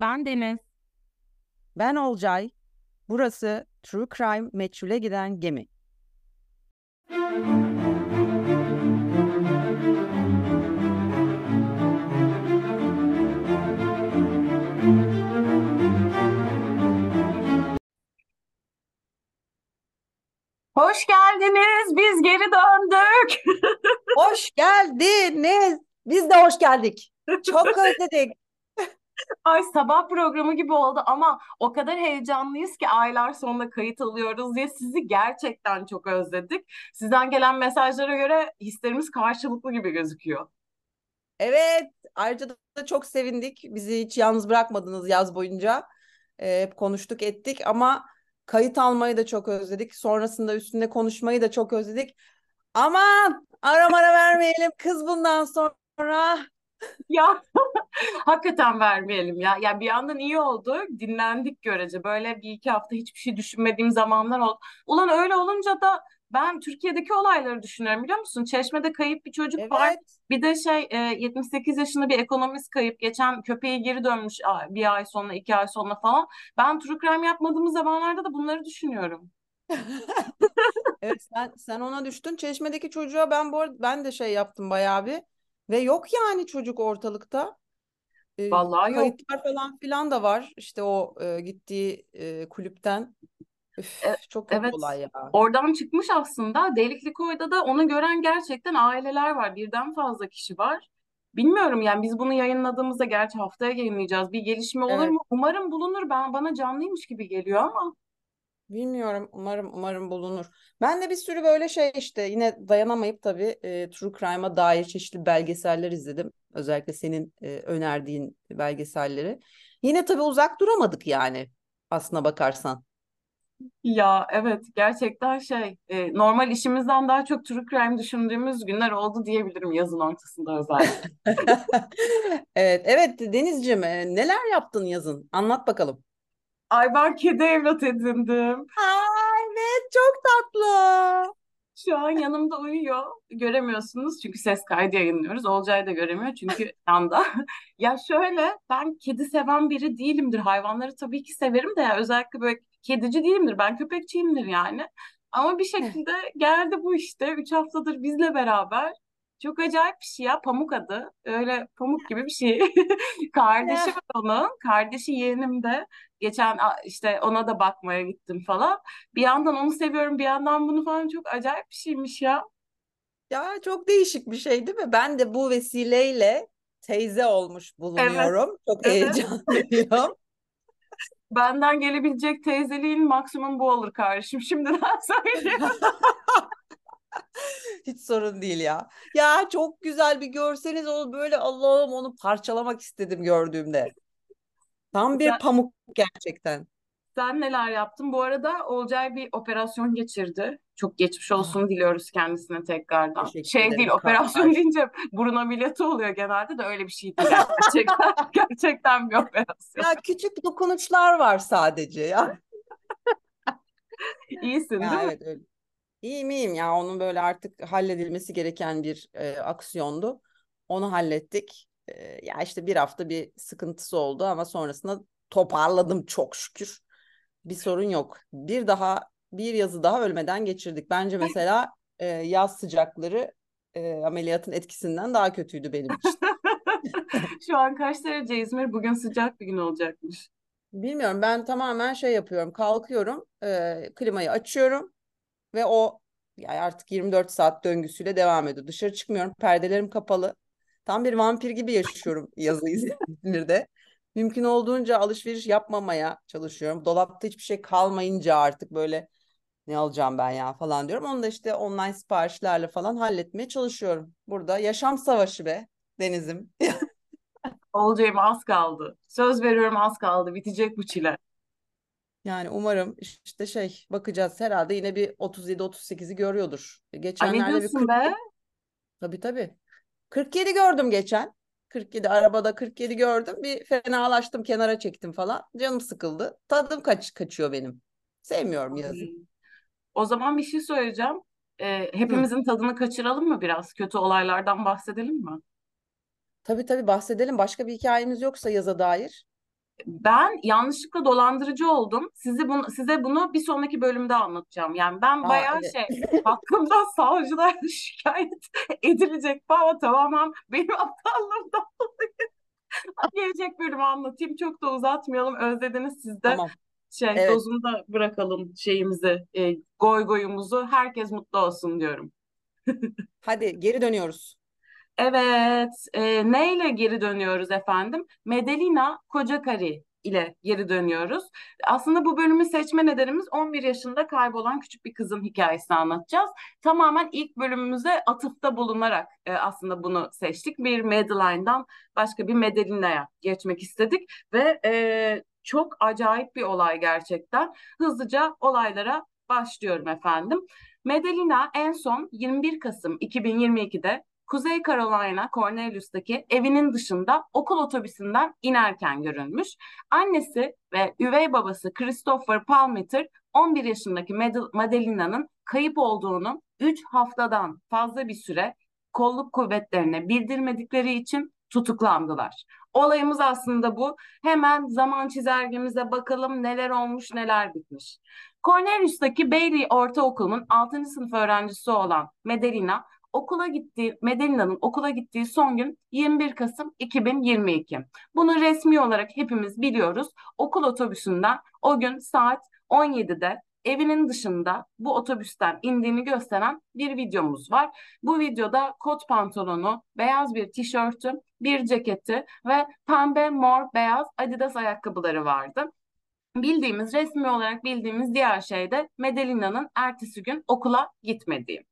Ben Deniz. Ben Olcay. Burası True Crime Meçhule Giden Gemi. Hoş geldiniz. Biz geri döndük. Hoş geldiniz. Biz de hoş geldik. Çok özledik. Ay sabah programı gibi oldu ama o kadar heyecanlıyız ki aylar sonra kayıt alıyoruz diye sizi gerçekten çok özledik. Sizden gelen mesajlara göre hislerimiz karşılıklı gibi gözüküyor. Evet. Ayrıca da çok sevindik. Bizi hiç yalnız bırakmadınız yaz boyunca. Ee, konuştuk ettik ama kayıt almayı da çok özledik. Sonrasında üstünde konuşmayı da çok özledik. Aman ara vermeyelim kız bundan sonra. Ya hakikaten vermeyelim ya. Ya bir yandan iyi oldu. Dinlendik görece. Böyle bir iki hafta hiçbir şey düşünmediğim zamanlar oldu. Ulan öyle olunca da ben Türkiye'deki olayları düşünüyorum biliyor musun? Çeşme'de kayıp bir çocuk var. Evet. Bir de şey e, 78 yaşında bir ekonomist kayıp. Geçen köpeği geri dönmüş bir ay sonra iki ay sonra falan. Ben true crime yapmadığımız zamanlarda da bunları düşünüyorum. Evet sen sen ona düştün. Çeşmedeki çocuğa ben bu arada ben de şey yaptım bayağı bir ve yok yani çocuk ortalıkta. Ee, Vallahi yok. kayıtlar falan filan da var. İşte o e, gittiği e, kulüpten. Üf, E- çok Evet. olay ya. Oradan çıkmış aslında. Delikli Koy'da da onu gören gerçekten aileler var. Birden fazla kişi var. Bilmiyorum yani biz bunu yayınladığımızda gerçi haftaya yayınlayacağız. Bir gelişme olur Evet. mu? Umarım bulunur. Ben bana canlıymış gibi geliyor ama Bilmiyorum. Umarım umarım bulunur. Ben de bir sürü böyle şey işte yine dayanamayıp tabii e, True Crime'a dair çeşitli belgeseller izledim. Özellikle senin e, önerdiğin belgeselleri. Yine tabii uzak duramadık yani aslına bakarsan. ya evet gerçekten şey e, normal işimizden daha çok true crime düşündüğümüz günler oldu diyebilirim yazın ortasında özellikle. Evet, evet Denizciğim, e, neler yaptın yazın? Anlat bakalım. Ay ben kedi evlat edindim. Ay evet çok tatlı. Şu an yanımda uyuyor. Göremiyorsunuz çünkü ses kaydı yayınlıyoruz. Olcay da göremiyor çünkü yanda. Ya şöyle ben kedi seven biri değilimdir. Hayvanları tabii ki severim de ya özellikle böyle kedici değilimdir. Ben köpekçiyimdir yani. Ama bir şekilde geldi bu işte. Üç haftadır bizle beraber. Çok acayip bir şey ya. Pamuk adı. Öyle pamuk gibi bir şey. Kardeşi var onun. Kardeşi yeğenim de. Geçen işte ona da bakmaya gittim falan. Bir yandan onu seviyorum, bir yandan bunu falan çok acayip bir şeymiş ya. ya çok değişik bir şey değil mi? Ben de bu vesileyle teyze olmuş Evet, bulunuyorum. Çok evet. heyecanlıyım. Benden gelebilecek teyzeliğin maksimum bu olur kardeşim. Şimdiden söyleyeyim. Hiç sorun değil ya. Ya çok güzel bir görseniz onu böyle Allah'ım onu parçalamak istedim gördüğümde. Tam bir Sen, pamuk gerçekten. sen neler yaptın? Bu arada Olcay bir operasyon geçirdi. Çok geçmiş Ah, olsun diliyoruz kendisine tekrardan. teşekkür Şey değil, ederim operasyon kardeş. deyince burun ameliyatı oluyor genelde de öyle bir şey değil. Gerçekten, gerçekten bir operasyon. Ya küçük dokunuşlar var sadece ya. İyisin Ya değil mi? evet öyle. İyiyim iyiyim ya onun böyle artık halledilmesi gereken bir e, aksiyondu. Onu hallettik. E, ya işte bir hafta bir sıkıntısı oldu ama sonrasında toparladım çok şükür. Bir sorun yok. Bir daha bir yazı daha ölmeden geçirdik. Bence mesela e, yaz sıcakları e, ameliyatın etkisinden daha kötüydü benim için. Şu an kaç derece İzmir? Bugün sıcak bir gün olacakmış. Bilmiyorum ben tamamen şey yapıyorum. Kalkıyorum, e, klimayı açıyorum. Ve o yani artık 24 saat döngüsüyle devam ediyor. Dışarı çıkmıyorum. Perdelerim kapalı. Tam bir vampir gibi yaşıyorum yazı İzmir'de. Mümkün olduğunca alışveriş yapmamaya çalışıyorum. Dolapta hiçbir şey kalmayınca artık böyle ne alacağım ben ya falan diyorum. Onu da işte online siparişlerle falan halletmeye çalışıyorum. Burada yaşam savaşı be Deniz'im. Olcayım az kaldı. Söz veriyorum az kaldı. Bitecek bu çile. Yani umarım işte şey bakacağız herhalde yine bir 37-38'i görüyordur. Ay ne Geçenlerde bir diyorsun 40 be? tabii tabii 47 gördüm geçen. 47 arabada 47 gördüm. Bir fenalaştım kenara çektim falan. Canım sıkıldı. Tadım kaç kaçıyor benim. Sevmiyorum yazı. O zaman bir şey söyleyeceğim. Ee, Hı. hepimizin tadını kaçıralım mı biraz? Kötü olaylardan bahsedelim mi? Tabii tabii bahsedelim. Başka bir hikayeniz yoksa yaza dair. Ben yanlışlıkla dolandırıcı oldum. Sizi bunu, size bunu bir sonraki bölümde anlatacağım. Yani ben Aa, bayağı evet. şey hakkımda savcılar şikayet edilecek ama tamamen benim aptallığımdan dolayı. Gelecek bölümü anlatayım. Çok da uzatmayalım. Özlediniz siz de. Tamam. Şey Evet. dozunda bırakalım şeyimizi, e, goy goyumuzu. Herkes mutlu olsun diyorum. Hadi geri dönüyoruz. Evet, e, neyle geri dönüyoruz efendim? Medelina Kocakari ile geri dönüyoruz. Aslında bu bölümü seçme nedenimiz 11 yaşında kaybolan küçük bir kızın hikayesini anlatacağız. Tamamen ilk bölümümüze atıfta bulunarak e, aslında bunu seçtik. Bir Madeline'dan başka bir Medelina'ya geçmek istedik ve e, çok acayip bir olay gerçekten. Hızlıca olaylara başlıyorum efendim. Medelina en son 21 Kasım 2022'de Kuzey Carolina, Cornelius'taki evinin dışında okul otobüsünden inerken görülmüş. Annesi ve üvey babası Christopher Palmeter 11 yaşındaki Madelina'nın kayıp olduğunu 3 haftadan fazla bir süre kolluk kuvvetlerine bildirmedikleri için tutuklandılar. Olayımız aslında bu. Hemen zaman çizelgemize bakalım neler olmuş neler bitmiş. Cornelius'taki Bailey Ortaokulu'nun 6. sınıf öğrencisi olan Medelina okula gittiği, Medelina'nın okula gittiği son gün 21 Kasım 2022. Bunu resmi olarak hepimiz biliyoruz. Okul otobüsünden o gün saat 17'de evinin dışında bu otobüsten indiğini gösteren bir videomuz var. Bu videoda kot pantolonu, beyaz bir tişörtü, bir ceketi ve pembe, mor, beyaz Adidas ayakkabıları vardı. Bildiğimiz, resmi olarak bildiğimiz diğer şey de Medelina'nın ertesi gün okula gitmediği.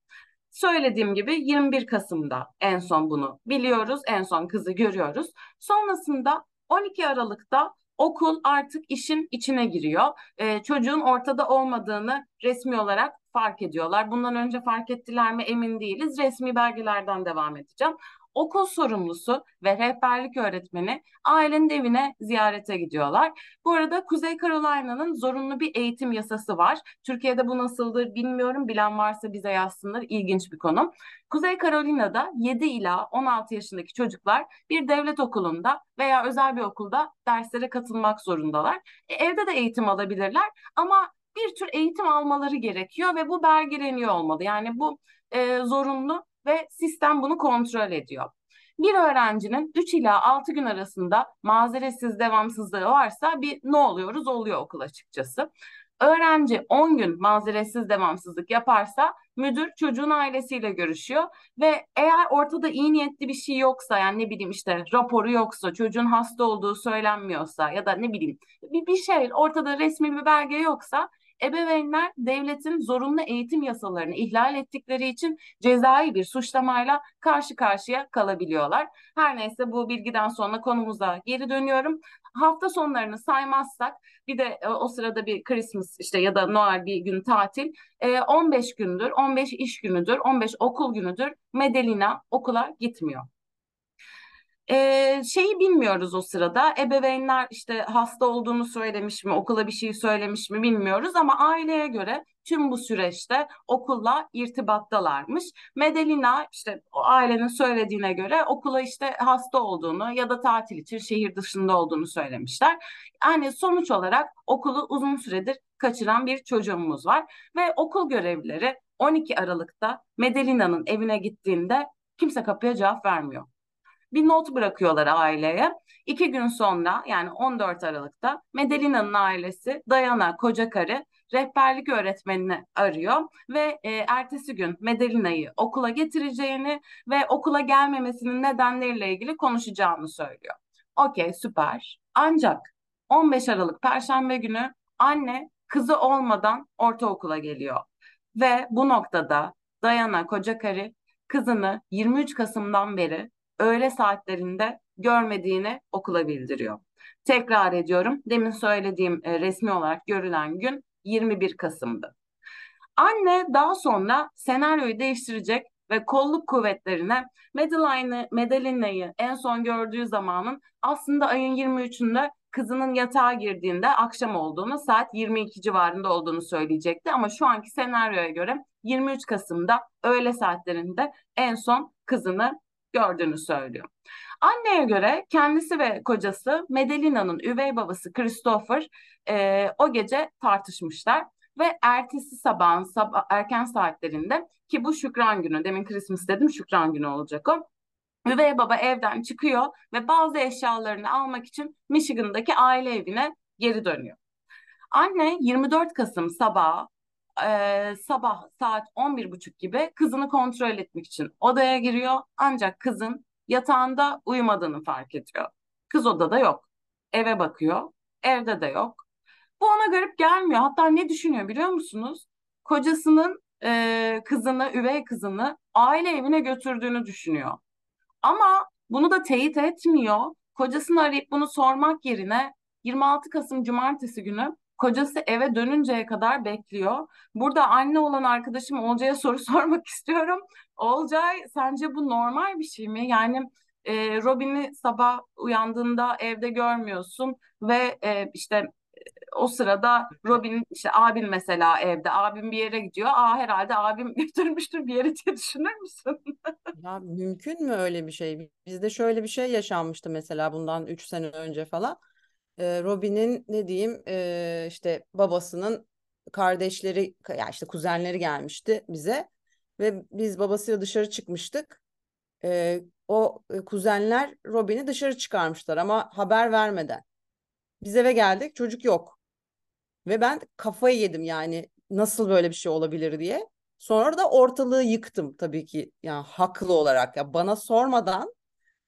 Söylediğim gibi 21 Kasım'da en son bunu biliyoruz. En son kızı görüyoruz. Sonrasında 12 Aralık'ta okul artık işin içine giriyor. Ee, çocuğun ortada olmadığını resmi olarak fark ediyorlar. Bundan önce fark ettiler mi emin değiliz. Resmi belgelerden devam edeceğim okul sorumlusu ve rehberlik öğretmeni ailenin evine ziyarete gidiyorlar. Bu arada Kuzey Carolina'nın zorunlu bir eğitim yasası var. Türkiye'de bu nasıldır bilmiyorum. Bilen varsa bize yazsınlar. İlginç bir konu. Kuzey Carolina'da 7 ila 16 yaşındaki çocuklar bir devlet okulunda veya özel bir okulda derslere katılmak zorundalar. E, evde de eğitim alabilirler ama bir tür eğitim almaları gerekiyor ve bu belgeleniyor olmalı. Yani bu e, zorunlu ve sistem bunu kontrol ediyor. Bir öğrencinin 3 ila 6 gün arasında mazeretsiz devamsızlığı varsa bir ne oluyoruz oluyor okul açıkçası. Öğrenci 10 gün mazeretsiz devamsızlık yaparsa müdür çocuğun ailesiyle görüşüyor ve eğer ortada iyi niyetli bir şey yoksa yani ne bileyim işte raporu yoksa çocuğun hasta olduğu söylenmiyorsa ya da ne bileyim bir, bir şey ortada resmi bir belge yoksa ebeveynler devletin zorunlu eğitim yasalarını ihlal ettikleri için cezai bir suçlamayla karşı karşıya kalabiliyorlar. Her neyse bu bilgiden sonra konumuza geri dönüyorum. Hafta sonlarını saymazsak bir de e, o sırada bir Christmas işte ya da Noel bir gün tatil 15 e, gündür, 15 iş günüdür, 15 okul günüdür Medelina okula gitmiyor. Ee, şeyi bilmiyoruz o sırada. Ebeveynler işte hasta olduğunu söylemiş mi, okula bir şey söylemiş mi bilmiyoruz ama aileye göre tüm bu süreçte okulla irtibattalarmış. Medelina işte o ailenin söylediğine göre okula işte hasta olduğunu ya da tatil için şehir dışında olduğunu söylemişler. Yani sonuç olarak okulu uzun süredir kaçıran bir çocuğumuz var ve okul görevlileri 12 Aralık'ta Medelina'nın evine gittiğinde kimse kapıya cevap vermiyor bir not bırakıyorlar aileye. İki gün sonra yani 14 Aralık'ta Medelina'nın ailesi Dayana koca karı rehberlik öğretmenini arıyor ve e, ertesi gün Medelina'yı okula getireceğini ve okula gelmemesinin nedenleriyle ilgili konuşacağını söylüyor. Okey süper. Ancak 15 Aralık Perşembe günü anne kızı olmadan ortaokula geliyor. Ve bu noktada Dayana koca karı kızını 23 Kasım'dan beri öğle saatlerinde görmediğini okula bildiriyor. Tekrar ediyorum. Demin söylediğim e, resmi olarak görülen gün 21 Kasım'dı. Anne daha sonra senaryoyu değiştirecek ve kolluk kuvvetlerine Madeline'ı, Madelina'yı en son gördüğü zamanın aslında ayın 23'ünde kızının yatağa girdiğinde akşam olduğunu, saat 22 civarında olduğunu söyleyecekti. Ama şu anki senaryoya göre 23 Kasım'da öğle saatlerinde en son kızını gördüğünü söylüyor. Anneye göre kendisi ve kocası Medelina'nın üvey babası Christopher e, o gece tartışmışlar ve ertesi sabahın sabah, erken saatlerinde ki bu Şükran günü demin Christmas dedim Şükran günü olacak o. Üvey baba evden çıkıyor ve bazı eşyalarını almak için Michigan'daki aile evine geri dönüyor. Anne 24 Kasım sabah e, sabah saat 11.30 gibi kızını kontrol etmek için odaya giriyor. Ancak kızın yatağında uyumadığını fark ediyor. Kız odada yok. Eve bakıyor. Evde de yok. Bu ona garip gelmiyor. Hatta ne düşünüyor biliyor musunuz? Kocasının e, kızını, üvey kızını aile evine götürdüğünü düşünüyor. Ama bunu da teyit etmiyor. Kocasını arayıp bunu sormak yerine 26 Kasım Cumartesi günü kocası eve dönünceye kadar bekliyor. Burada anne olan arkadaşım Olcay'a soru sormak istiyorum. Olcay sence bu normal bir şey mi? Yani e, Robin'i sabah uyandığında evde görmüyorsun ve e, işte o sırada Robin işte abim mesela evde abim bir yere gidiyor. Aa herhalde abim götürmüştür bir yere diye düşünür müsün? Ya mümkün mü öyle bir şey? Bizde şöyle bir şey yaşanmıştı mesela bundan 3 sene önce falan. Robin'in ne diyeyim e, işte babasının kardeşleri ya işte kuzenleri gelmişti bize ve biz babasıyla dışarı çıkmıştık. O kuzenler Robin'i dışarı çıkarmışlar ama haber vermeden. Biz eve geldik çocuk yok. Ve ben kafayı yedim yani nasıl böyle bir şey olabilir diye. Sonra da ortalığı yıktım tabii ki yani haklı olarak ya bana sormadan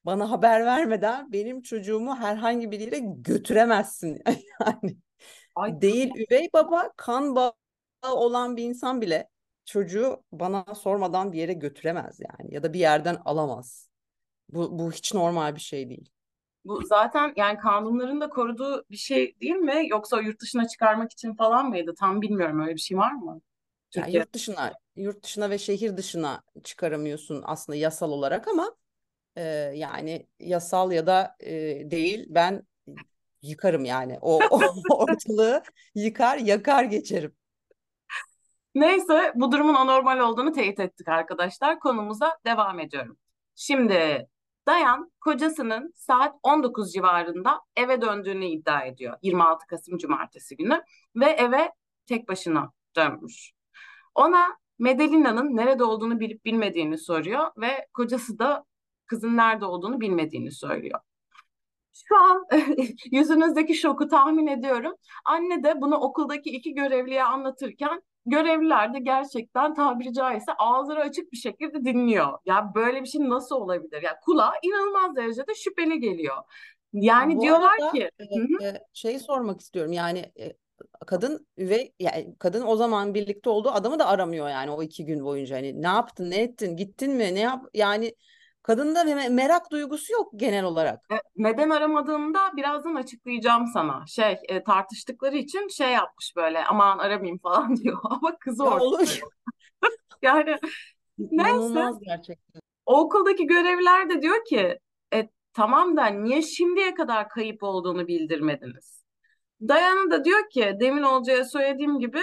bana haber vermeden benim çocuğumu herhangi bir yere götüremezsin yani. Ay, Değil üvey baba kan bağı olan bir insan bile çocuğu bana sormadan bir yere götüremez yani ya da bir yerden alamaz. Bu, bu hiç normal bir şey değil. Bu zaten yani kanunların da koruduğu bir şey değil mi? Yoksa yurt dışına çıkarmak için falan mıydı? Tam bilmiyorum öyle bir şey var mı? Türkiye. Yani yurt dışına, yurt dışına ve şehir dışına çıkaramıyorsun aslında yasal olarak ama e, yani yasal ya da e, değil ben yıkarım yani o, o ortalığı yıkar yakar geçerim. Neyse bu durumun anormal olduğunu teyit ettik arkadaşlar. Konumuza devam ediyorum. Şimdi Dayan kocasının saat 19 civarında eve döndüğünü iddia ediyor 26 Kasım Cumartesi günü ve eve tek başına dönmüş. Ona Medelina'nın nerede olduğunu bilip bilmediğini soruyor ve kocası da kızın nerede olduğunu bilmediğini söylüyor. Şu an yüzünüzdeki şoku tahmin ediyorum. Anne de bunu okuldaki iki görevliye anlatırken görevliler de gerçekten tabiri caizse ağızları açık bir şekilde dinliyor. Ya böyle bir şey nasıl olabilir? Ya kulağa inanılmaz derecede şüpheli geliyor. Yani Bu diyorlar arada, ki e, e, şeyi sormak istiyorum. Yani e, kadın üvey yani kadın o zaman birlikte olduğu adamı da aramıyor yani o iki gün boyunca. Hani ne yaptın, ne ettin, gittin mi, ne yap yani Kadında merak duygusu yok genel olarak. E, neden aramadığında birazdan açıklayacağım sana. Şey e, tartıştıkları için şey yapmış böyle aman aramayayım falan diyor. Ama kızı orada. Olur. yani neyse. gerçekten. O okuldaki görevliler de diyor ki e, tamam da niye şimdiye kadar kayıp olduğunu bildirmediniz? Dayana da diyor ki demin Olcay'a söylediğim gibi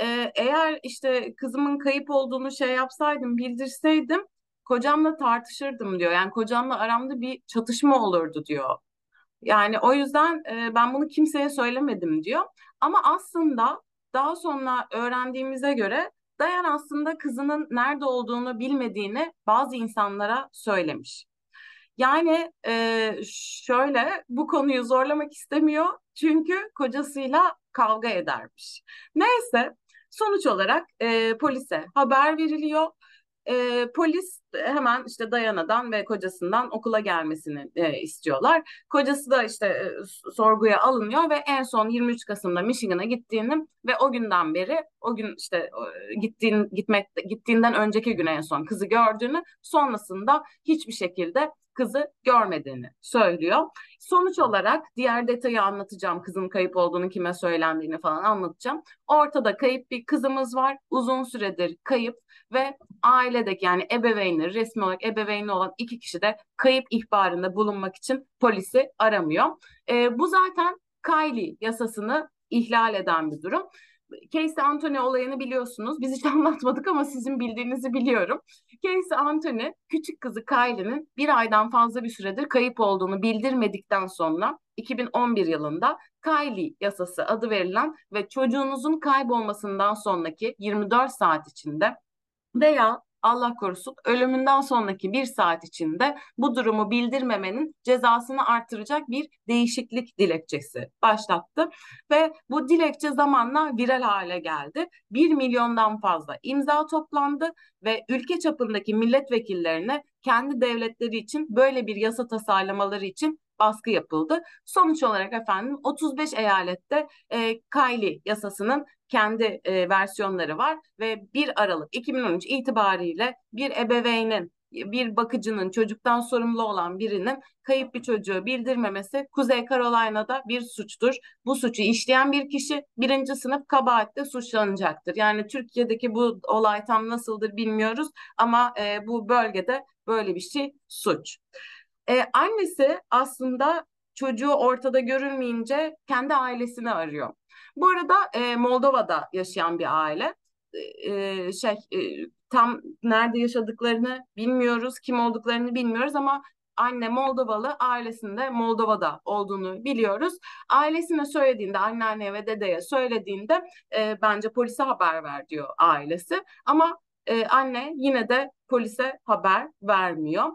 e, eğer işte kızımın kayıp olduğunu şey yapsaydım bildirseydim kocamla tartışırdım diyor. Yani kocamla aramda bir çatışma olurdu diyor. Yani o yüzden e, ben bunu kimseye söylemedim diyor. Ama aslında daha sonra öğrendiğimize göre Dayan aslında kızının nerede olduğunu bilmediğini bazı insanlara söylemiş. Yani e, şöyle bu konuyu zorlamak istemiyor çünkü kocasıyla kavga edermiş. Neyse sonuç olarak e, polise haber veriliyor e, polis hemen işte Dayana'dan ve kocasından okula gelmesini e, istiyorlar. Kocası da işte e, sorguya alınıyor ve en son 23 Kasım'da Michigan'a gittiğini ve o günden beri o gün işte gittiğin gitmek gittiğinden önceki gün en son kızı gördüğünü sonrasında hiçbir şekilde kızı görmediğini söylüyor. Sonuç olarak diğer detayı anlatacağım. Kızın kayıp olduğunu kime söylendiğini falan anlatacağım. Ortada kayıp bir kızımız var. Uzun süredir kayıp ve ailedeki yani ebeveynleri resmi olarak ebeveynli olan iki kişi de kayıp ihbarında bulunmak için polisi aramıyor. E, bu zaten Kylie yasasını ihlal eden bir durum. Casey Anthony olayını biliyorsunuz. Biz hiç anlatmadık ama sizin bildiğinizi biliyorum. Casey Anthony küçük kızı Kylie'nin bir aydan fazla bir süredir kayıp olduğunu bildirmedikten sonra 2011 yılında Kylie yasası adı verilen ve çocuğunuzun kaybolmasından sonraki 24 saat içinde veya Allah korusun ölümünden sonraki bir saat içinde bu durumu bildirmemenin cezasını artıracak bir değişiklik dilekçesi başlattı. Ve bu dilekçe zamanla viral hale geldi. Bir milyondan fazla imza toplandı ve ülke çapındaki milletvekillerine kendi devletleri için böyle bir yasa tasarlamaları için baskı yapıldı. Sonuç olarak efendim 35 eyalette e, Kylie yasasının kendi e, versiyonları var ve 1 Aralık 2013 itibariyle bir ebeveynin bir bakıcının çocuktan sorumlu olan birinin kayıp bir çocuğu bildirmemesi Kuzey Carolina'da bir suçtur. Bu suçu işleyen bir kişi birinci sınıf kabahatle suçlanacaktır. Yani Türkiye'deki bu olay tam nasıldır bilmiyoruz ama e, bu bölgede böyle bir şey suç. E, annesi aslında çocuğu ortada görülmeyince kendi ailesini arıyor. Bu arada e, Moldova'da yaşayan bir aile. E, şey e, tam nerede yaşadıklarını bilmiyoruz, kim olduklarını bilmiyoruz ama anne Moldovalı, ailesinde Moldova'da olduğunu biliyoruz. Ailesine söylediğinde, anneanneye ve dedeye söylediğinde e, bence polise haber ver diyor ailesi. Ama e, anne yine de polise haber vermiyor.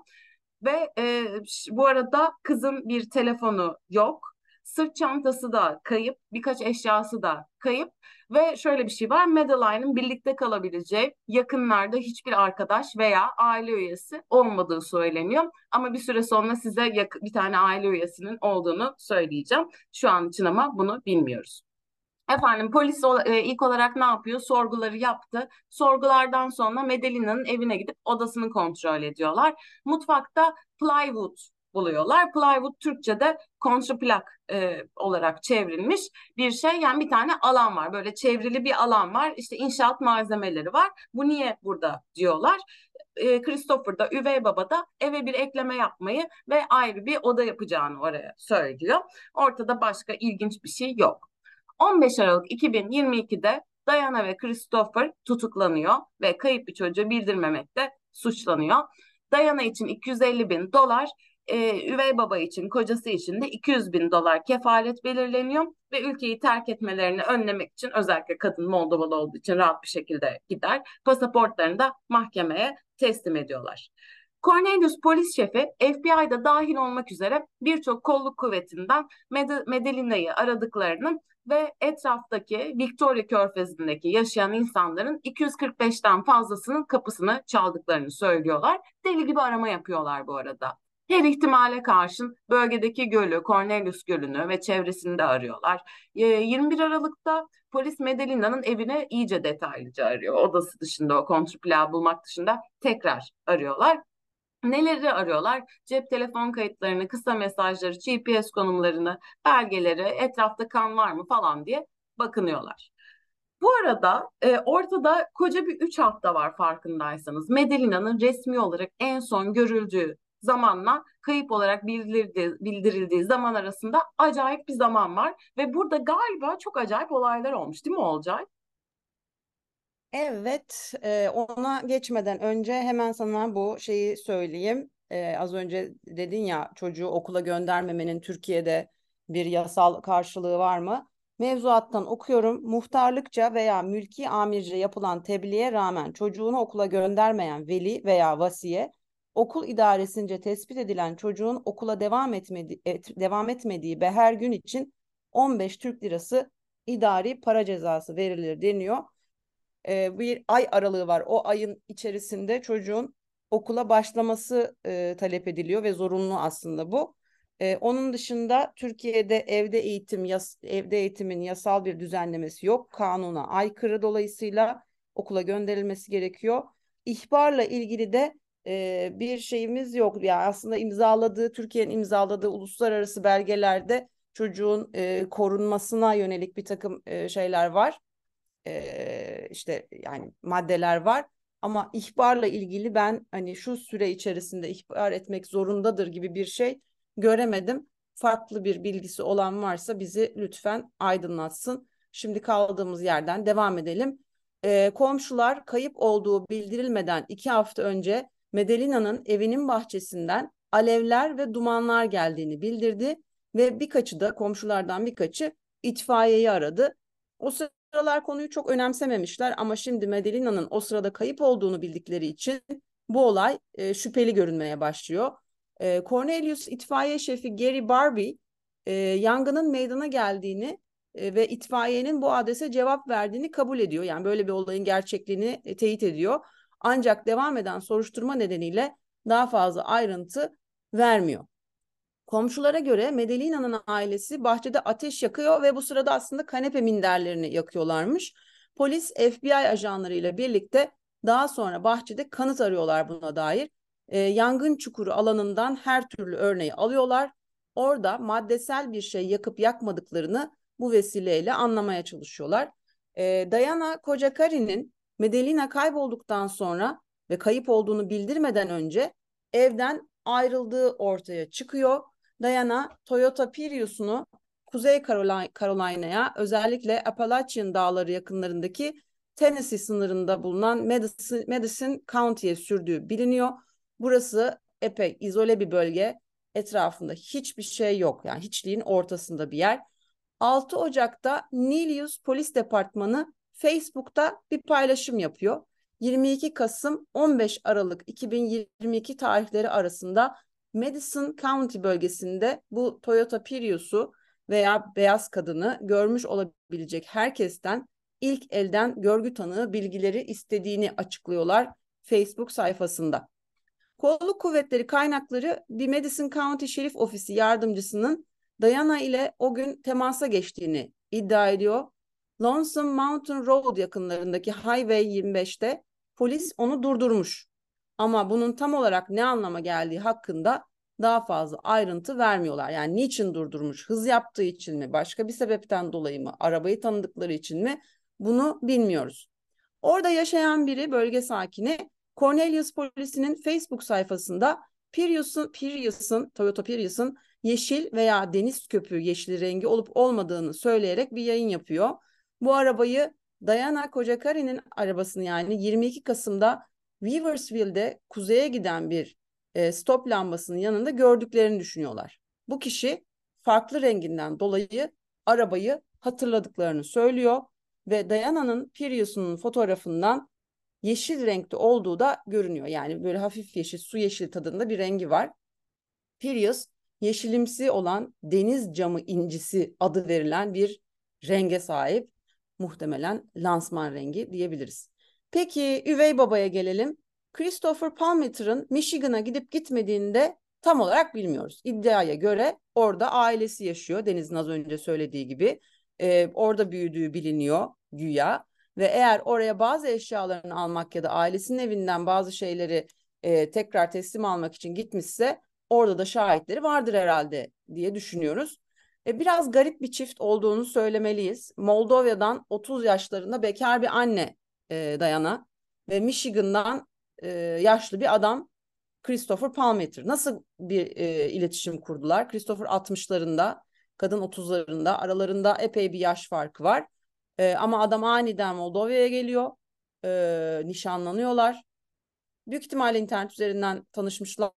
Ve e, bu arada kızın bir telefonu yok. Sırt çantası da kayıp, birkaç eşyası da kayıp ve şöyle bir şey var. Madeline'ın birlikte kalabileceği yakınlarda hiçbir arkadaş veya aile üyesi olmadığı söyleniyor. Ama bir süre sonra size bir tane aile üyesinin olduğunu söyleyeceğim. Şu an için ama bunu bilmiyoruz. Efendim polis e, ilk olarak ne yapıyor? Sorguları yaptı. Sorgulardan sonra Medelina'nın evine gidip odasını kontrol ediyorlar. Mutfakta plywood buluyorlar. Plywood Türkçe'de kontraplak e, olarak çevrilmiş bir şey. Yani bir tane alan var. Böyle çevrili bir alan var. İşte inşaat malzemeleri var. Bu niye burada diyorlar. E, Christopher da üvey baba da eve bir ekleme yapmayı ve ayrı bir oda yapacağını oraya söylüyor. Ortada başka ilginç bir şey yok. 15 Aralık 2022'de Diana ve Christopher tutuklanıyor ve kayıp bir çocuğu bildirmemekte suçlanıyor. Diana için 250 bin dolar, e, üvey baba için, kocası için de 200 bin dolar kefalet belirleniyor ve ülkeyi terk etmelerini önlemek için özellikle kadın Moldovalı olduğu için rahat bir şekilde gider. Pasaportlarını da mahkemeye teslim ediyorlar. Cornelius polis şefi FBI'da dahil olmak üzere birçok kolluk kuvvetinden Med Medelina'yı aradıklarını ve etraftaki Victoria Körfezi'ndeki yaşayan insanların 245'ten fazlasının kapısını çaldıklarını söylüyorlar. Deli gibi arama yapıyorlar bu arada. Her ihtimale karşın bölgedeki gölü, Cornelius Gölü'nü ve çevresini de arıyorlar. 21 Aralık'ta polis Medelina'nın evine iyice detaylıca arıyor. Odası dışında, o kontrpla bulmak dışında tekrar arıyorlar. Neleri arıyorlar? Cep telefon kayıtlarını, kısa mesajları, GPS konumlarını, belgeleri, etrafta kan var mı falan diye bakınıyorlar. Bu arada e, ortada koca bir üç hafta var farkındaysanız. Medelina'nın resmi olarak en son görüldüğü zamanla kayıp olarak bildirildiği, bildirildiği zaman arasında acayip bir zaman var. Ve burada galiba çok acayip olaylar olmuş değil mi Olcay? Evet, ona geçmeden önce hemen sana bu şeyi söyleyeyim. Az önce dedin ya çocuğu okula göndermemenin Türkiye'de bir yasal karşılığı var mı? Mevzuattan okuyorum. Muhtarlıkça veya mülki amirce yapılan tebliğe rağmen çocuğunu okula göndermeyen veli veya vasiye okul idaresince tespit edilen çocuğun okula devam etmedi, et, devam etmediği ve her gün için 15 Türk lirası idari para cezası verilir deniyor e, bir ay aralığı var. O ayın içerisinde çocuğun okula başlaması e, talep ediliyor ve zorunlu aslında bu. E, onun dışında Türkiye'de evde eğitim yas, evde eğitimin yasal bir düzenlemesi yok. Kanuna aykırı dolayısıyla okula gönderilmesi gerekiyor. İhbarla ilgili de e, bir şeyimiz yok. Yani aslında imzaladığı Türkiye'nin imzaladığı uluslararası belgelerde çocuğun e, korunmasına yönelik bir takım e, şeyler var e, işte yani maddeler var ama ihbarla ilgili ben hani şu süre içerisinde ihbar etmek zorundadır gibi bir şey göremedim. Farklı bir bilgisi olan varsa bizi lütfen aydınlatsın. Şimdi kaldığımız yerden devam edelim. E, komşular kayıp olduğu bildirilmeden iki hafta önce Medelina'nın evinin bahçesinden alevler ve dumanlar geldiğini bildirdi ve birkaçı da komşulardan birkaçı itfaiyeyi aradı. O sıralar konuyu çok önemsememişler ama şimdi Medelina'nın o sırada kayıp olduğunu bildikleri için bu olay e, şüpheli görünmeye başlıyor. E, Cornelius itfaiye şefi Gary Barbie e, yangının meydana geldiğini e, ve itfaiyenin bu adrese cevap verdiğini kabul ediyor. Yani böyle bir olayın gerçekliğini e, teyit ediyor. Ancak devam eden soruşturma nedeniyle daha fazla ayrıntı vermiyor. Komşulara göre Medelina'nın ailesi bahçede ateş yakıyor ve bu sırada aslında kanepe minderlerini yakıyorlarmış. Polis FBI ajanlarıyla birlikte daha sonra bahçede kanıt arıyorlar buna dair. E, yangın çukuru alanından her türlü örneği alıyorlar. Orada maddesel bir şey yakıp yakmadıklarını bu vesileyle anlamaya çalışıyorlar. E, Diana Kocakari'nin Medelina kaybolduktan sonra ve kayıp olduğunu bildirmeden önce evden ayrıldığı ortaya çıkıyor. Diana Toyota Prius'unu Kuzey Carolina'ya özellikle Appalachian Dağları yakınlarındaki Tennessee sınırında bulunan Madison, Madison County'ye sürdüğü biliniyor. Burası epey izole bir bölge. Etrafında hiçbir şey yok. Yani hiçliğin ortasında bir yer. 6 Ocak'ta Nilius Polis Departmanı Facebook'ta bir paylaşım yapıyor. 22 Kasım 15 Aralık 2022 tarihleri arasında Madison County bölgesinde bu Toyota Prius'u veya beyaz kadını görmüş olabilecek herkesten ilk elden görgü tanığı bilgileri istediğini açıklıyorlar Facebook sayfasında. Kolluk kuvvetleri kaynakları bir Madison County Şerif Ofisi yardımcısının Diana ile o gün temasa geçtiğini iddia ediyor. Lonesome Mountain Road yakınlarındaki Highway 25'te polis onu durdurmuş. Ama bunun tam olarak ne anlama geldiği hakkında daha fazla ayrıntı vermiyorlar. Yani niçin durdurmuş? Hız yaptığı için mi? Başka bir sebepten dolayı mı? Arabayı tanıdıkları için mi? Bunu bilmiyoruz. Orada yaşayan biri bölge sakini Cornelius polisinin Facebook sayfasında Prius'un Prius'un Toyota Prius'un yeşil veya deniz köpüğü yeşili rengi olup olmadığını söyleyerek bir yayın yapıyor. Bu arabayı Diana Kocakari'nin arabasını yani 22 Kasım'da Weaversville'de kuzeye giden bir e, stop lambasının yanında gördüklerini düşünüyorlar. Bu kişi farklı renginden dolayı arabayı hatırladıklarını söylüyor ve Diana'nın Prius'unun fotoğrafından yeşil renkte olduğu da görünüyor. Yani böyle hafif yeşil, su yeşil tadında bir rengi var. Prius yeşilimsi olan deniz camı incisi adı verilen bir renge sahip. Muhtemelen lansman rengi diyebiliriz. Peki üvey babaya gelelim. Christopher Palmer'ın Michigan'a gidip gitmediğinde tam olarak bilmiyoruz. İddiaya göre orada ailesi yaşıyor. Deniz'in az önce söylediği gibi. Ee, orada büyüdüğü biliniyor güya. Ve eğer oraya bazı eşyalarını almak ya da ailesinin evinden bazı şeyleri e, tekrar teslim almak için gitmişse orada da şahitleri vardır herhalde diye düşünüyoruz. E, biraz garip bir çift olduğunu söylemeliyiz. Moldova'dan 30 yaşlarında bekar bir anne e, Dayana ve Michigan'dan e, yaşlı bir adam Christopher Palmer. Nasıl bir e, iletişim kurdular? Christopher 60'larında, kadın 30'larında, aralarında epey bir yaş farkı var. E, ama adam aniden Moldova'ya geliyor, e, nişanlanıyorlar. Büyük ihtimalle internet üzerinden tanışmışlar.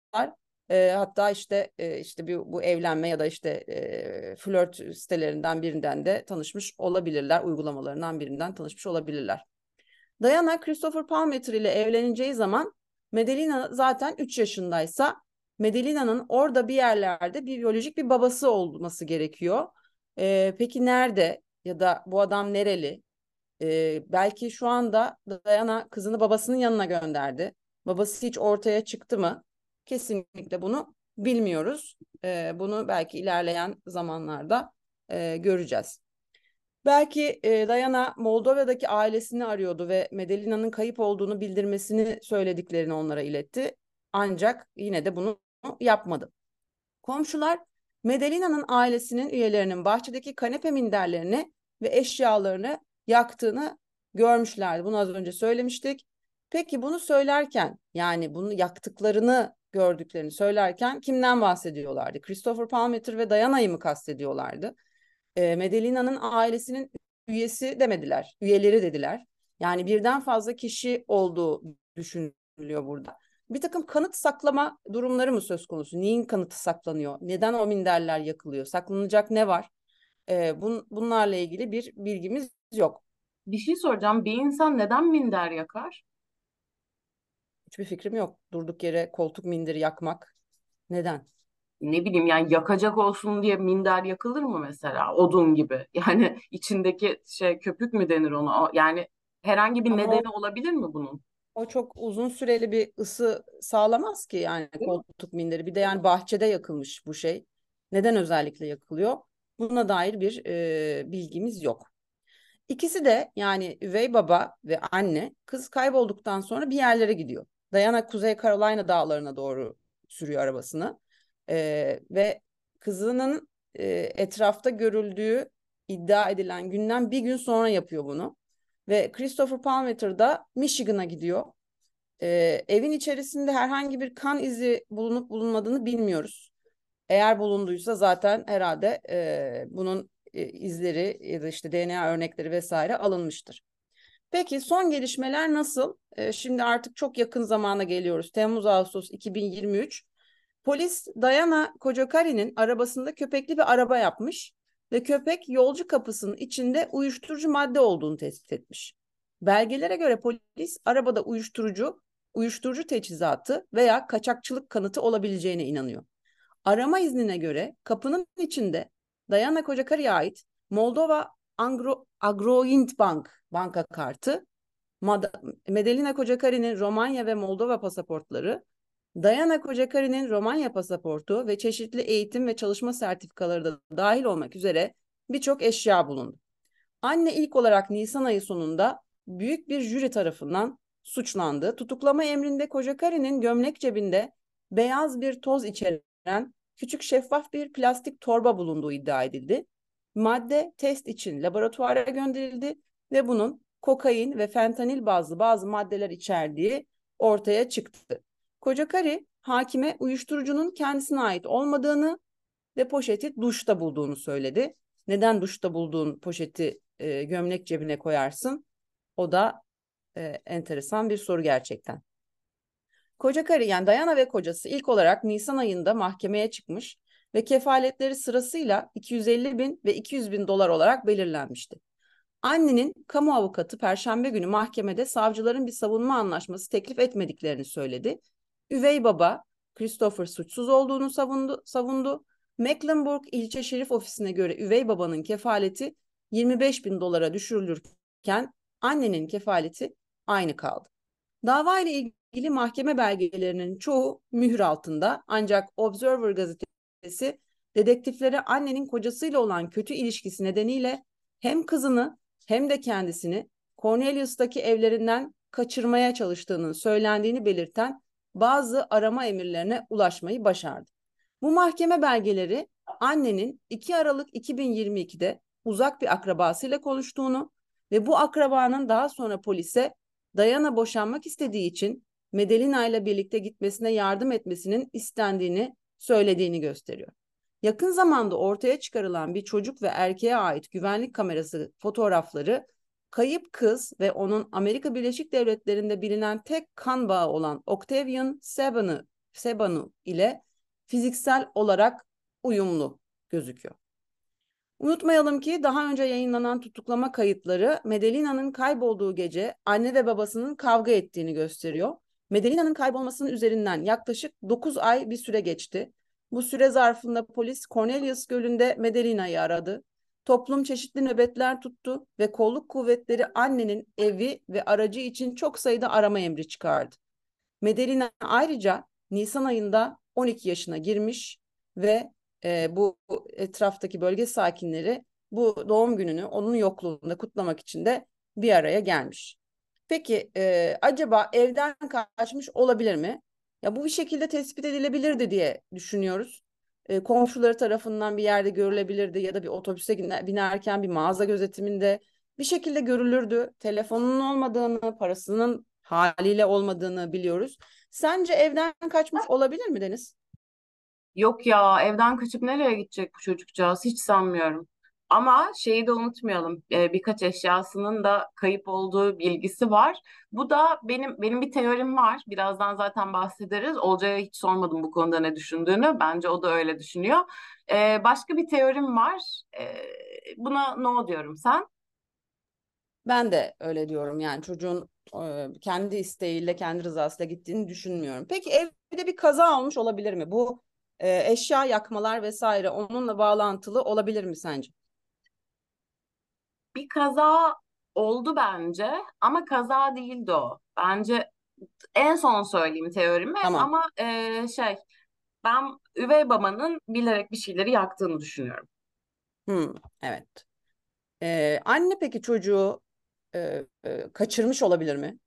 E, hatta işte e, işte bir, bu evlenme ya da işte e, flört sitelerinden birinden de tanışmış olabilirler, uygulamalarından birinden tanışmış olabilirler. Diana Christopher Palmer ile evleneceği zaman Medelina zaten 3 yaşındaysa Medelina'nın orada bir yerlerde bir biyolojik bir babası olması gerekiyor. Ee, peki nerede ya da bu adam nereli? Ee, belki şu anda Diana kızını babasının yanına gönderdi. Babası hiç ortaya çıktı mı? Kesinlikle bunu bilmiyoruz. Ee, bunu belki ilerleyen zamanlarda e, göreceğiz. Belki e, Diana Moldova'daki ailesini arıyordu ve Medelina'nın kayıp olduğunu bildirmesini söylediklerini onlara iletti. Ancak yine de bunu yapmadı. Komşular Medelina'nın ailesinin üyelerinin bahçedeki kanepe minderlerini ve eşyalarını yaktığını görmüşlerdi. Bunu az önce söylemiştik. Peki bunu söylerken yani bunu yaktıklarını gördüklerini söylerken kimden bahsediyorlardı? Christopher Palmer ve Diana'yı mı kastediyorlardı? E, Medelina'nın ailesinin üyesi demediler. Üyeleri dediler. Yani birden fazla kişi olduğu düşünülüyor burada. Bir takım kanıt saklama durumları mı söz konusu? Neyin kanıtı saklanıyor? Neden o minderler yakılıyor? Saklanacak ne var? Ee, bun, bunlarla ilgili bir bilgimiz yok. Bir şey soracağım. Bir insan neden minder yakar? Hiçbir fikrim yok. Durduk yere koltuk minderi yakmak. Neden? Ne bileyim yani yakacak olsun diye minder yakılır mı mesela? Odun gibi. Yani içindeki şey köpük mü denir ona? O- Yani herhangi bir Ama o, nedeni olabilir mi bunun? o çok uzun süreli bir ısı sağlamaz ki yani Değil mi? koltuk minderi. Bir de yani bahçede yakılmış bu şey. Neden özellikle yakılıyor? Buna dair bir e, bilgimiz yok. İkisi de yani üvey baba ve anne kız kaybolduktan sonra bir yerlere gidiyor. Diana Kuzey Carolina dağlarına doğru sürüyor arabasını. Ee, ve kızının e, etrafta görüldüğü iddia edilen günden bir gün sonra yapıyor bunu. Ve Christopher Palmer da Michigan'a gidiyor. Ee, evin içerisinde herhangi bir kan izi bulunup bulunmadığını bilmiyoruz. Eğer bulunduysa zaten herhalde e, bunun e, izleri ya da işte DNA örnekleri vesaire alınmıştır. Peki son gelişmeler nasıl? E, şimdi artık çok yakın zamana geliyoruz. Temmuz-Ağustos 2023. Polis Diana Kocakari'nin arabasında köpekli bir araba yapmış ve köpek yolcu kapısının içinde uyuşturucu madde olduğunu tespit etmiş. Belgelere göre polis arabada uyuşturucu, uyuşturucu teçhizatı veya kaçakçılık kanıtı olabileceğine inanıyor. Arama iznine göre kapının içinde Diana Kocakari'ye ait Moldova Angro, Agroint Bank banka kartı, Medelina Kocakari'nin Romanya ve Moldova pasaportları, Diana Kocakari'nin Romanya pasaportu ve çeşitli eğitim ve çalışma sertifikaları da dahil olmak üzere birçok eşya bulundu. Anne ilk olarak Nisan ayı sonunda büyük bir jüri tarafından suçlandı. Tutuklama emrinde Kocakari'nin gömlek cebinde beyaz bir toz içeren küçük şeffaf bir plastik torba bulunduğu iddia edildi. Madde test için laboratuvara gönderildi ve bunun kokain ve fentanil bazlı bazı maddeler içerdiği ortaya çıktı. Kocakari hakime uyuşturucunun kendisine ait olmadığını ve poşeti duşta bulduğunu söyledi. Neden duşta bulduğun poşeti e, gömlek cebine koyarsın? O da e, enteresan bir soru gerçekten. Koca karı yani Dayana ve kocası ilk olarak Nisan ayında mahkemeye çıkmış ve kefaletleri sırasıyla 250 bin ve 200 bin dolar olarak belirlenmişti. Annenin kamu avukatı Perşembe günü mahkemede savcıların bir savunma anlaşması teklif etmediklerini söyledi. Üvey baba Christopher suçsuz olduğunu savundu. savundu. Mecklenburg ilçe şerif ofisine göre üvey babanın kefaleti 25 bin dolara düşürülürken annenin kefaleti aynı kaldı. Dava ile ilgili mahkeme belgelerinin çoğu mühür altında ancak Observer gazetesi dedektiflere annenin kocasıyla olan kötü ilişkisi nedeniyle hem kızını hem de kendisini Cornelius'taki evlerinden kaçırmaya çalıştığının söylendiğini belirten bazı arama emirlerine ulaşmayı başardı. Bu mahkeme belgeleri annenin 2 Aralık 2022'de uzak bir akrabasıyla konuştuğunu ve bu akrabanın daha sonra polise Dayana boşanmak istediği için Medelina ile birlikte gitmesine yardım etmesinin istendiğini söylediğini gösteriyor. Yakın zamanda ortaya çıkarılan bir çocuk ve erkeğe ait güvenlik kamerası fotoğrafları kayıp kız ve onun Amerika Birleşik Devletleri'nde bilinen tek kan bağı olan Octavian Sebanu, Sebanu ile fiziksel olarak uyumlu gözüküyor. Unutmayalım ki daha önce yayınlanan tutuklama kayıtları Medelina'nın kaybolduğu gece anne ve babasının kavga ettiğini gösteriyor. Medelina'nın kaybolmasının üzerinden yaklaşık 9 ay bir süre geçti. Bu süre zarfında polis Cornelius Gölü'nde Medelina'yı aradı. Toplum çeşitli nöbetler tuttu ve kolluk kuvvetleri annenin evi ve aracı için çok sayıda arama emri çıkardı. Medelina ayrıca Nisan ayında 12 yaşına girmiş ve e, bu etraftaki bölge sakinleri bu doğum gününü onun yokluğunda kutlamak için de bir araya gelmiş. Peki e, acaba evden kaçmış olabilir mi? Ya bu bir şekilde tespit edilebilirdi diye düşünüyoruz. E, komşuları tarafından bir yerde görülebilirdi ya da bir otobüse binerken bir mağaza gözetiminde bir şekilde görülürdü. Telefonunun olmadığını, parasının haliyle olmadığını biliyoruz. Sence evden kaçmış olabilir mi Deniz? Yok ya evden kaçıp nereye gidecek bu çocukcağız hiç sanmıyorum. Ama şeyi de unutmayalım. e, birkaç eşyasının da kayıp olduğu bilgisi var. Bu da benim benim bir teorim var. Birazdan zaten bahsederiz. Olcay'a hiç sormadım bu konuda ne düşündüğünü. Bence o da öyle düşünüyor. E, başka bir teorim var. E, buna no diyorum sen. Ben de öyle diyorum yani çocuğun kendi isteğiyle, kendi rızasıyla gittiğini düşünmüyorum. Peki evde bir kaza olmuş olabilir mi? Bu eşya yakmalar vesaire onunla bağlantılı olabilir mi sence? Bir kaza oldu bence ama kaza değildi o. Bence en son söyleyeyim teorimi Tamam. ama e, şey ben üvey babanın bilerek bir şeyleri yaktığını düşünüyorum. Hmm, evet. E, anne peki çocuğu e, e, kaçırmış olabilir mi?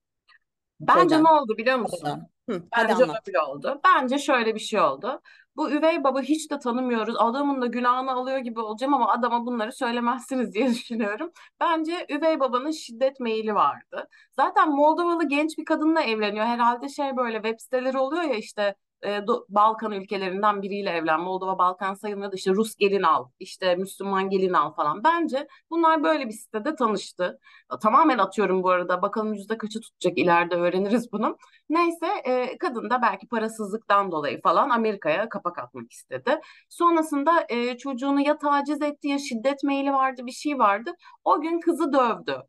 Bence ne Şeyden. oldu biliyor musun? Oradan. Hı, Bence anlat. öyle oldu. Bence şöyle bir şey oldu. Bu üvey baba hiç de tanımıyoruz. Adamın da günahını alıyor gibi olacağım ama adama bunları söylemezsiniz diye düşünüyorum. Bence üvey babanın şiddet meyili vardı. Zaten Moldovalı genç bir kadınla evleniyor. Herhalde şey böyle web siteleri oluyor ya işte e, Balkan ülkelerinden biriyle evlen. Moldova Balkan sayılmıyordu. İşte Rus gelin al, işte Müslüman gelin al falan. Bence bunlar böyle bir sitede tanıştı. Tamamen atıyorum bu arada. Bakalım yüzde kaçı tutacak ileride öğreniriz bunu. Neyse e, kadın da belki parasızlıktan dolayı falan Amerika'ya kapak atmak istedi. Sonrasında e, çocuğunu ya taciz etti ya şiddet meyli vardı bir şey vardı. O gün kızı dövdü.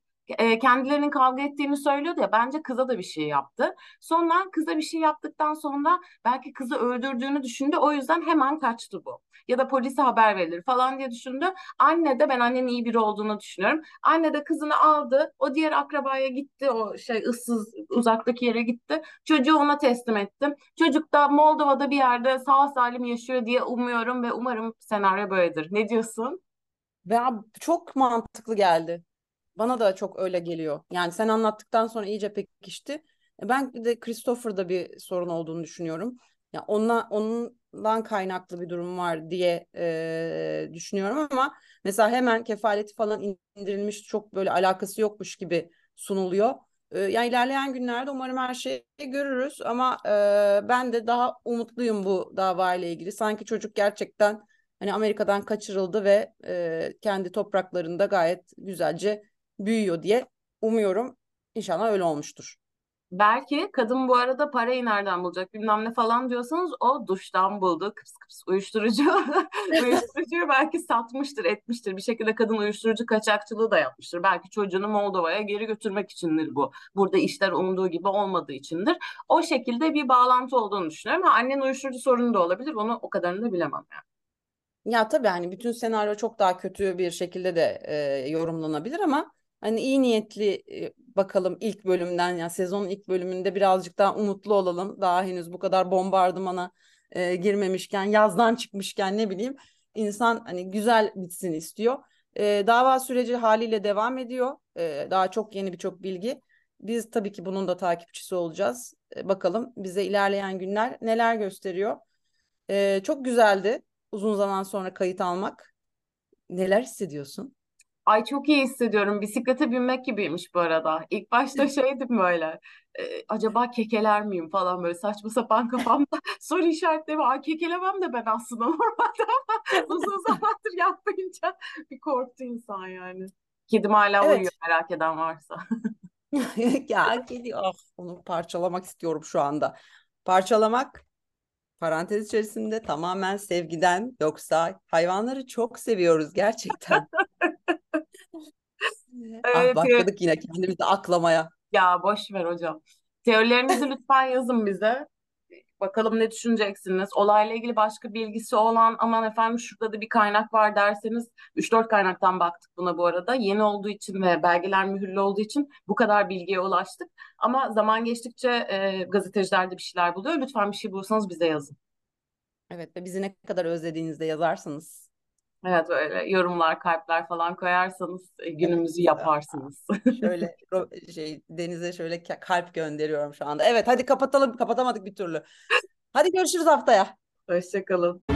Kendilerinin kavga ettiğini söylüyordu ya bence kıza da bir şey yaptı. Sonra kıza bir şey yaptıktan sonra belki kızı öldürdüğünü düşündü. O yüzden hemen kaçtı bu. Ya da polise haber verilir falan diye düşündü. Anne de ben annenin iyi biri olduğunu düşünüyorum. Anne de kızını aldı. O diğer akrabaya gitti. O şey ıssız uzaktaki yere gitti. Çocuğu ona teslim ettim. Çocuk da Moldova'da bir yerde sağ salim yaşıyor diye umuyorum ve umarım senaryo böyledir. Ne diyorsun? Ab- çok mantıklı geldi. Bana da çok öyle geliyor. Yani sen anlattıktan sonra iyice pekişti. E, Ben de Christopher'da bir sorun olduğunu düşünüyorum. Ya onunla, ondan kaynaklı bir durum var diye e, düşünüyorum ama mesela hemen kefaleti falan indirilmiş çok böyle alakası yokmuş gibi sunuluyor. E, yani ilerleyen günlerde umarım her şeyi görürüz ama e, ben de daha umutluyum bu davayla ilgili. Sanki çocuk gerçekten hani Amerika'dan kaçırıldı ve e, kendi topraklarında gayet güzelce büyüyor diye umuyorum. İnşallah öyle olmuştur. Belki kadın bu arada parayı nereden bulacak bilmem ne falan diyorsanız o duştan buldu. Kıps kıps uyuşturucu. Uyuşturucuyu belki satmıştır, etmiştir. Bir şekilde kadın uyuşturucu kaçakçılığı da yapmıştır. Belki çocuğunu Moldova'ya geri götürmek içindir bu. Burada işler umduğu gibi olmadığı içindir. O şekilde bir bağlantı olduğunu düşünüyorum. Ha, annen uyuşturucu sorunu da olabilir. Onu o kadarını da bilemem yani. Ya tabii hani bütün senaryo çok daha kötü bir şekilde de e, yorumlanabilir ama hani iyi niyetli bakalım ilk bölümden ya sezonun ilk bölümünde birazcık daha umutlu olalım. Daha henüz bu kadar bombardımana e, girmemişken yazdan çıkmışken ne bileyim insan hani güzel bitsin istiyor. E, dava süreci haliyle devam ediyor. E, daha çok yeni birçok bilgi. Biz tabii ki bunun da takipçisi olacağız. E, bakalım bize ilerleyen günler neler gösteriyor. E, çok güzeldi uzun zaman sonra kayıt almak. Neler hissediyorsun? Ay çok iyi hissediyorum. Bisiklete binmek gibiymiş bu arada. İlk başta şeydim böyle. e, acaba kekeler miyim falan böyle saçma sapan kafamda soru işaretleri var. Ay, kekelemem de ben aslında normalde ama uzun zamandır yapmayınca bir korktu insan yani. Kedim hala uyuyor Evet. merak eden varsa. Ya kedi ah onu parçalamak istiyorum şu anda. Parçalamak parantez içerisinde tamamen sevgiden yoksa hayvanları çok seviyoruz gerçekten. Ah Evet, evet. başladık yine kendimizi aklamaya. Ya boş ver hocam. Teorilerinizi lütfen yazın bize. Bakalım ne düşüneceksiniz? Olayla ilgili başka bilgisi olan aman efendim şurada da bir kaynak var derseniz üç dört kaynaktan baktık buna bu arada. Yeni olduğu için ve belgeler mühürlü olduğu için bu kadar bilgiye ulaştık. Ama zaman geçtikçe e, gazeteciler de bir şeyler buluyor. Lütfen bir şey bulursanız bize yazın. Evet ve bizi ne kadar özlediğinizde yazarsanız. Evet böyle yorumlar, kalpler falan koyarsanız e, günümüzü yaparsınız. Şöyle şey denize şöyle ka- kalp gönderiyorum şu anda. Evet hadi kapatalım kapatamadık bir türlü. Hadi görüşürüz haftaya. Hoşçakalın.